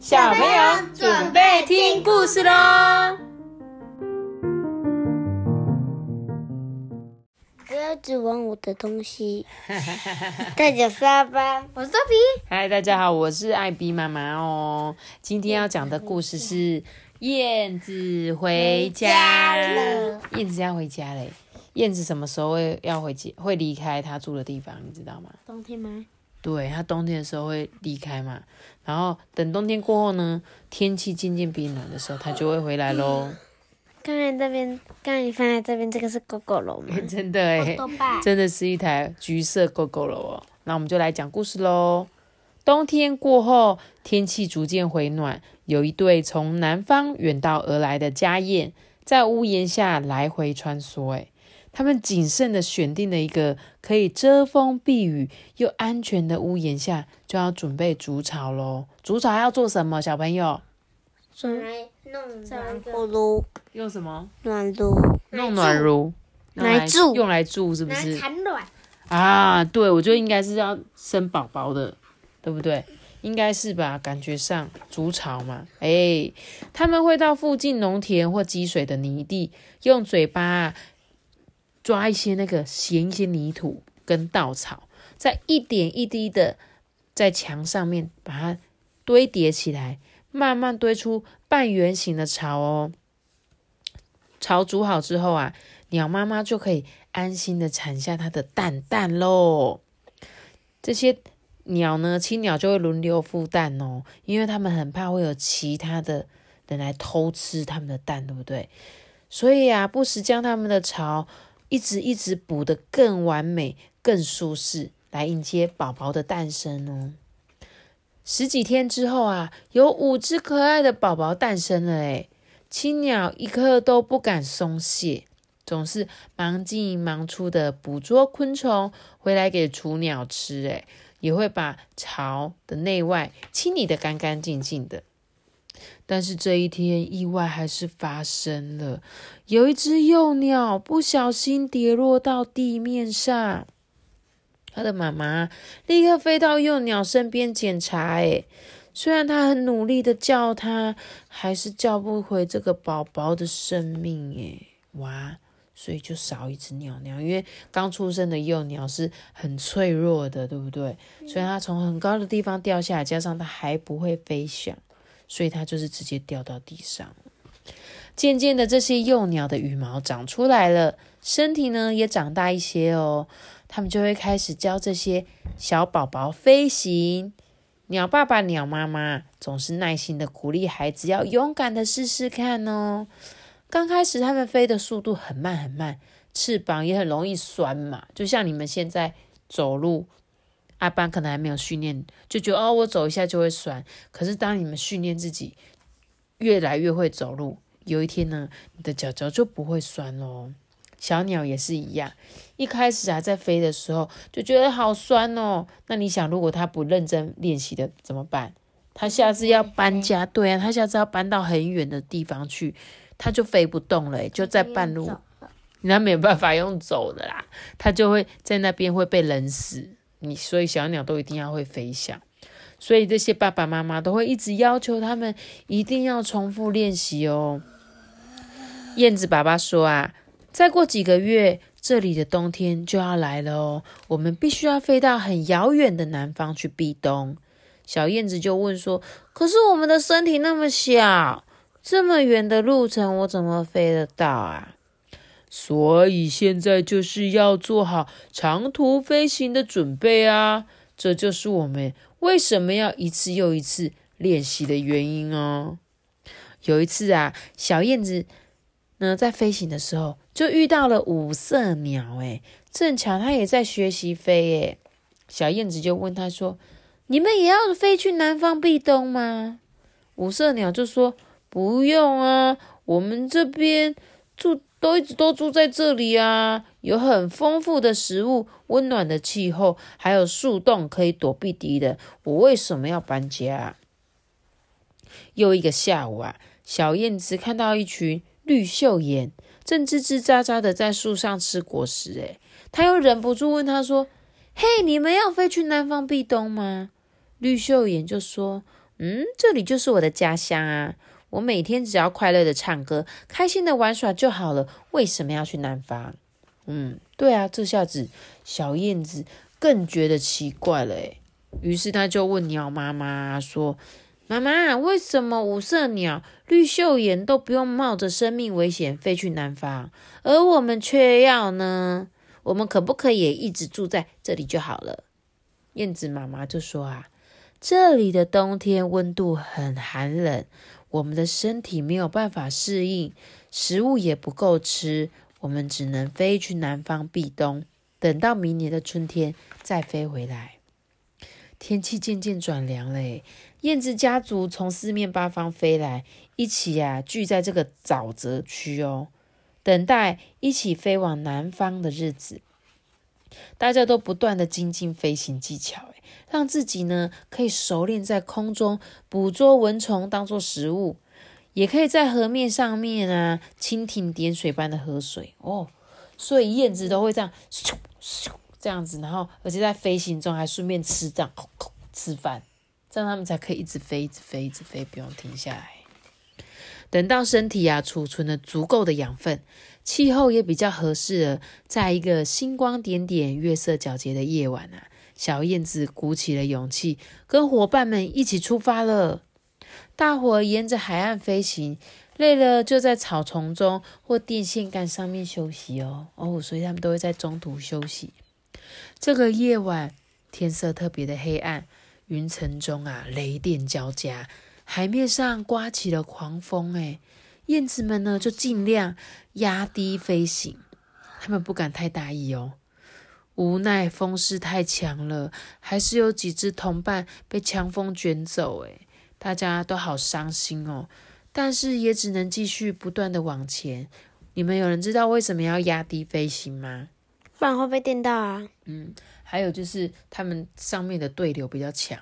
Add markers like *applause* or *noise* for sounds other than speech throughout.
小朋友准备听故事喽！不要只玩我的东西。*laughs* 大家沙巴，我是豆皮。嗨，大家好，我是艾比妈妈哦。今天要讲的故事是燕子回家了。燕子要回家嘞。燕子什么时候会要回家？会离开它住的地方，你知道吗？冬天吗？对，它冬天的时候会离开嘛。然后等冬天过后呢，天气渐渐变暖的时候，它就会回来喽。刚才这边，刚才你放在这边，这个是狗狗楼吗？*laughs* 真的哎，真的是一台橘色狗狗楼哦。那我们就来讲故事喽。冬天过后，天气逐渐回暖，有一对从南方远道而来的家燕，在屋檐下来回穿梭。哎。他们谨慎的选定了一个可以遮风避雨又安全的屋檐下，就要准备筑巢喽。筑巢要做什么？小朋友？准备弄暖炉。用什么？暖炉。弄暖炉。来住。用来住是不是？产卵。啊，对，我觉得应该是要生宝宝的，对不对？应该是吧？感觉上筑巢嘛。哎，他们会到附近农田或积水的泥地，用嘴巴。抓一些那个咸一些泥土跟稻草，再一点一滴的在墙上面把它堆叠起来，慢慢堆出半圆形的巢哦。巢煮好之后啊，鸟妈妈就可以安心的产下它的蛋蛋喽。这些鸟呢，青鸟就会轮流孵蛋哦，因为它们很怕会有其他的人来偷吃它们的蛋，对不对？所以啊，不时将它们的巢。一直一直补的更完美、更舒适，来迎接宝宝的诞生哦。十几天之后啊，有五只可爱的宝宝诞生了诶青鸟一刻都不敢松懈，总是忙进忙出的捕捉昆虫回来给雏鸟吃诶也会把巢的内外清理的干干净净的。但是这一天，意外还是发生了。有一只幼鸟不小心跌落到地面上，它的妈妈立刻飞到幼鸟身边检查。哎，虽然它很努力的叫它，还是叫不回这个宝宝的生命。哎，哇！所以就少一只鸟鸟，因为刚出生的幼鸟是很脆弱的，对不对？所以它从很高的地方掉下来，加上它还不会飞翔。所以它就是直接掉到地上。渐渐的，这些幼鸟的羽毛长出来了，身体呢也长大一些哦。他们就会开始教这些小宝宝飞行。鸟爸爸、鸟妈妈总是耐心的鼓励孩子要勇敢的试试看哦。刚开始，他们飞的速度很慢很慢，翅膀也很容易酸嘛，就像你们现在走路。阿班可能还没有训练，就觉得哦，我走一下就会酸。可是当你们训练自己越来越会走路，有一天呢，你的脚脚就不会酸喽。小鸟也是一样，一开始啊，在飞的时候就觉得好酸哦。那你想，如果它不认真练习的怎么办？它下次要搬家，对啊，它下次要搬到很远的地方去，它就飞不动了，就在半路，那没有办法用走的啦，它就会在那边会被冷死。你所以小鸟都一定要会飞翔，所以这些爸爸妈妈都会一直要求他们一定要重复练习哦。燕子爸爸说啊，再过几个月，这里的冬天就要来了哦，我们必须要飞到很遥远的南方去避冬。小燕子就问说：“可是我们的身体那么小，这么远的路程，我怎么飞得到啊？”所以现在就是要做好长途飞行的准备啊！这就是我们为什么要一次又一次练习的原因哦。有一次啊，小燕子呢在飞行的时候就遇到了五色鸟，诶正巧它也在学习飞，诶小燕子就问他说：“你们也要飞去南方避冬吗？”五色鸟就说：“不用啊，我们这边住。”都一直都住在这里啊，有很丰富的食物、温暖的气候，还有树洞可以躲避敌人。我为什么要搬家？又一个下午啊，小燕子看到一群绿袖眼正吱吱喳喳的在树上吃果实，诶，他又忍不住问他说：“嘿，你们要飞去南方避冬吗？”绿袖眼就说：“嗯，这里就是我的家乡啊！我每天只要快乐的唱歌，开心的玩耍就好了，为什么要去南方？嗯，对啊，这下子小燕子更觉得奇怪了诶于是他就问鸟妈妈说：“妈妈，为什么五色鸟、绿袖眼都不用冒着生命危险飞去南方，而我们却要呢？我们可不可以一直住在这里就好了？”燕子妈妈就说：“啊，这里的冬天温度很寒冷，我们的身体没有办法适应，食物也不够吃。”我们只能飞去南方避冬，等到明年的春天再飞回来。天气渐渐转凉了，燕子家族从四面八方飞来，一起啊聚在这个沼泽区哦，等待一起飞往南方的日子。大家都不断的精进飞行技巧，诶让自己呢可以熟练在空中捕捉蚊虫当做食物。也可以在河面上面啊，蜻蜓点水般的喝水哦。所以燕子都会这样咻咻这样子，然后而且在飞行中还顺便吃这样吃饭，这样它们才可以一直飞，一直飞，一直飞，不用停下来。等到身体啊储存了足够的养分，气候也比较合适了，在一个星光点点、月色皎洁的夜晚啊，小燕子鼓起了勇气，跟伙伴们一起出发了。大伙沿着海岸飞行，累了就在草丛中或电线杆上面休息哦。哦，所以他们都会在中途休息。这个夜晚天色特别的黑暗，云层中啊雷电交加，海面上刮起了狂风。哎，燕子们呢就尽量压低飞行，他们不敢太大意哦。无奈风势太强了，还是有几只同伴被强风卷走。诶。大家都好伤心哦，但是也只能继续不断的往前。你们有人知道为什么要压低飞行吗？不然会被电到啊。嗯，还有就是他们上面的对流比较强，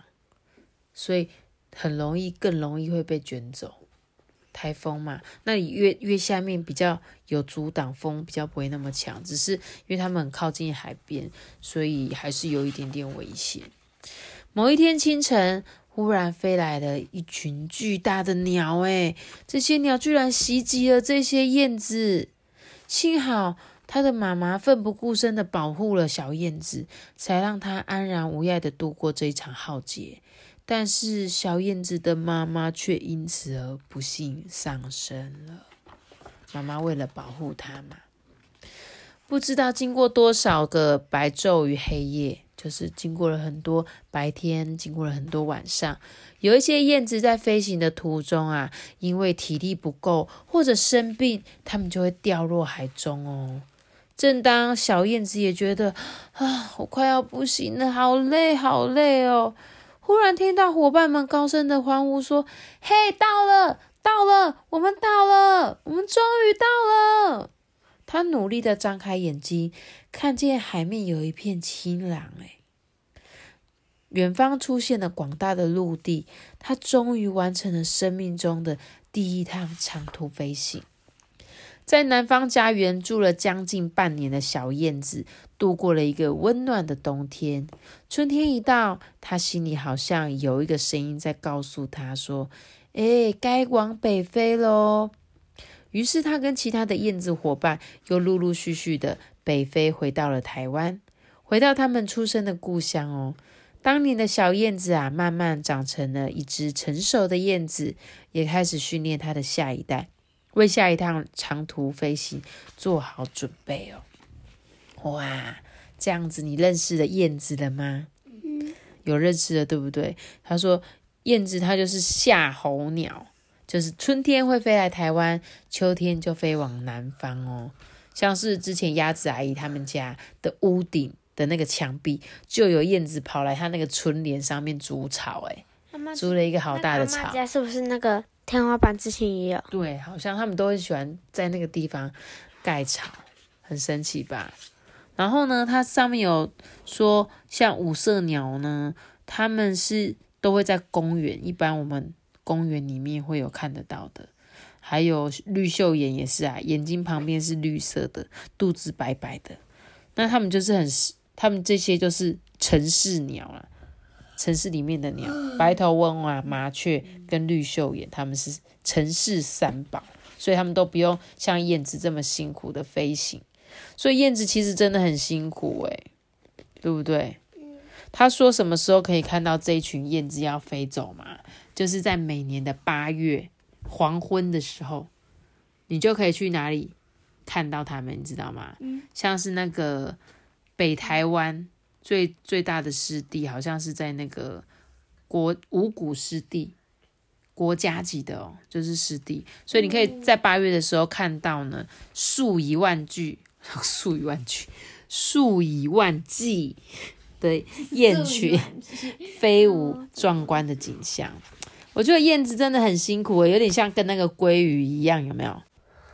所以很容易更容易会被卷走。台风嘛，那你越越下面比较有阻挡风，比较不会那么强。只是因为他们很靠近海边，所以还是有一点点危险。某一天清晨。忽然飞来了一群巨大的鸟，诶这些鸟居然袭击了这些燕子。幸好它的妈妈奋不顾身的保护了小燕子，才让它安然无恙的度过这一场浩劫。但是小燕子的妈妈却因此而不幸丧生了。妈妈为了保护它嘛，不知道经过多少个白昼与黑夜。就是经过了很多白天，经过了很多晚上，有一些燕子在飞行的途中啊，因为体力不够或者生病，它们就会掉落海中哦。正当小燕子也觉得啊，我快要不行了，好累，好累哦，忽然听到伙伴们高声的欢呼说：“嘿，到了，到了，我们到了，我们终于到了！”他努力的张开眼睛，看见海面有一片清朗，哎，远方出现了广大的陆地。他终于完成了生命中的第一趟长途飞行。在南方家园住了将近半年的小燕子，度过了一个温暖的冬天。春天一到，他心里好像有一个声音在告诉他说：“哎，该往北飞喽。”于是，他跟其他的燕子伙伴又陆陆续续的北飞，回到了台湾，回到他们出生的故乡哦。当年的小燕子啊，慢慢长成了一只成熟的燕子，也开始训练它的下一代，为下一趟长途飞行做好准备哦。哇，这样子，你认识了燕子了吗？嗯，有认识的，对不对？他说，燕子它就是夏候鸟。就是春天会飞来台湾，秋天就飞往南方哦。像是之前鸭子阿姨他们家的屋顶的那个墙壁，就有燕子跑来它那个春联上面筑巢，哎，筑了一个好大的巢。家是不是那个天花板之前也有？对，好像他们都很喜欢在那个地方盖巢，很神奇吧？然后呢，它上面有说，像五色鸟呢，他们是都会在公园，一般我们。公园里面会有看得到的，还有绿袖眼也是啊，眼睛旁边是绿色的，肚子白白的。那他们就是很，他们这些就是城市鸟啊。城市里面的鸟，白头翁啊、麻雀跟绿袖眼，它们是城市三宝，所以它们都不用像燕子这么辛苦的飞行。所以燕子其实真的很辛苦诶、对不对？他说什么时候可以看到这一群燕子要飞走嘛？就是在每年的八月黄昏的时候，你就可以去哪里看到它们，你知道吗？像是那个北台湾最最大的湿地，好像是在那个国五谷湿地，国家级的哦，就是湿地，所以你可以在八月的时候看到呢，数以万计，*laughs* 数以万计，数以万计的雁群 *laughs* 飞舞壮观的景象。我觉得燕子真的很辛苦欸，有点像跟那个鲑鱼一样，有没有？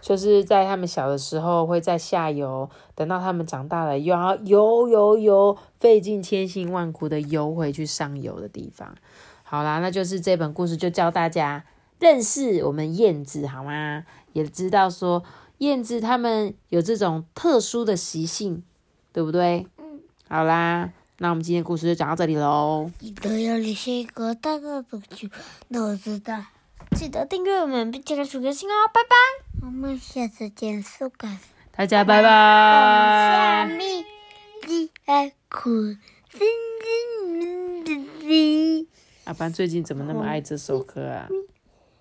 就是在他们小的时候会在下游，等到他们长大了，又要游游游，费尽千辛万苦的游回去上游的地方。好啦，那就是这本故事就教大家认识我们燕子，好吗？也知道说燕子它们有这种特殊的习性，对不对？嗯。好啦，那我们今天故事就讲到这里喽。记得要留下一个大大的球，那我知道。记得订阅我们，并且开出个心哦，拜拜。我们下次见，苏格。大家拜拜。阿班最近怎么那么爱这首歌啊？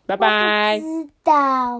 拜拜。知道。